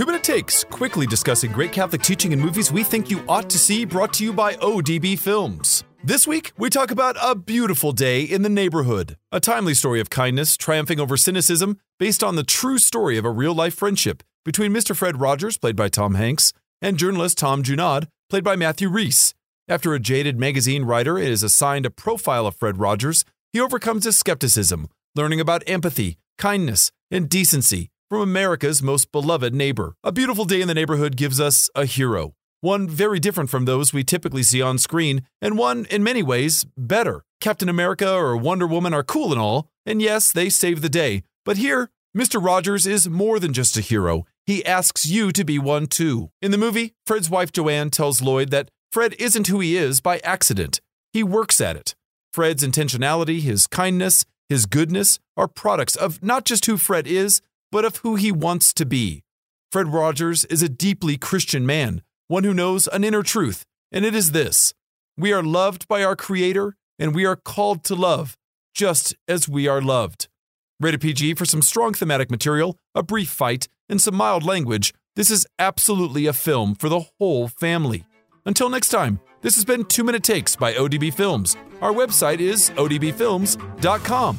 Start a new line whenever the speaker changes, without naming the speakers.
Two Minute Takes, quickly discussing great Catholic teaching and movies we think you ought to see, brought to you by ODB Films. This week, we talk about A Beautiful Day in the Neighborhood, a timely story of kindness triumphing over cynicism based on the true story of a real life friendship between Mr. Fred Rogers, played by Tom Hanks, and journalist Tom Junod, played by Matthew Rhys. After a jaded magazine writer is assigned a profile of Fred Rogers, he overcomes his skepticism, learning about empathy, kindness, and decency from America's most beloved neighbor. A Beautiful Day in the Neighborhood gives us a hero, one very different from those we typically see on screen, and one, in many ways, better. Captain America or Wonder Woman are cool and all, and yes, they save the day. But here, Mr. Rogers is more than just a hero. He asks you to be one too. In the movie, Fred's wife Joanne tells Lloyd that Fred isn't who he is by accident. He works at it. Fred's intentionality, his kindness, his goodness are products of not just who Fred is, but of who he wants to be. Fred Rogers is a deeply Christian man, one who knows an inner truth, and it is this we are loved by our Creator, and we are called to love, just as we are loved. Rated PG for some strong thematic material, a brief fight, and some mild language, this is absolutely a film for the whole family. Until next time, this has been 2 Minute Takes by ODB Films. Our website is odbfilms.com.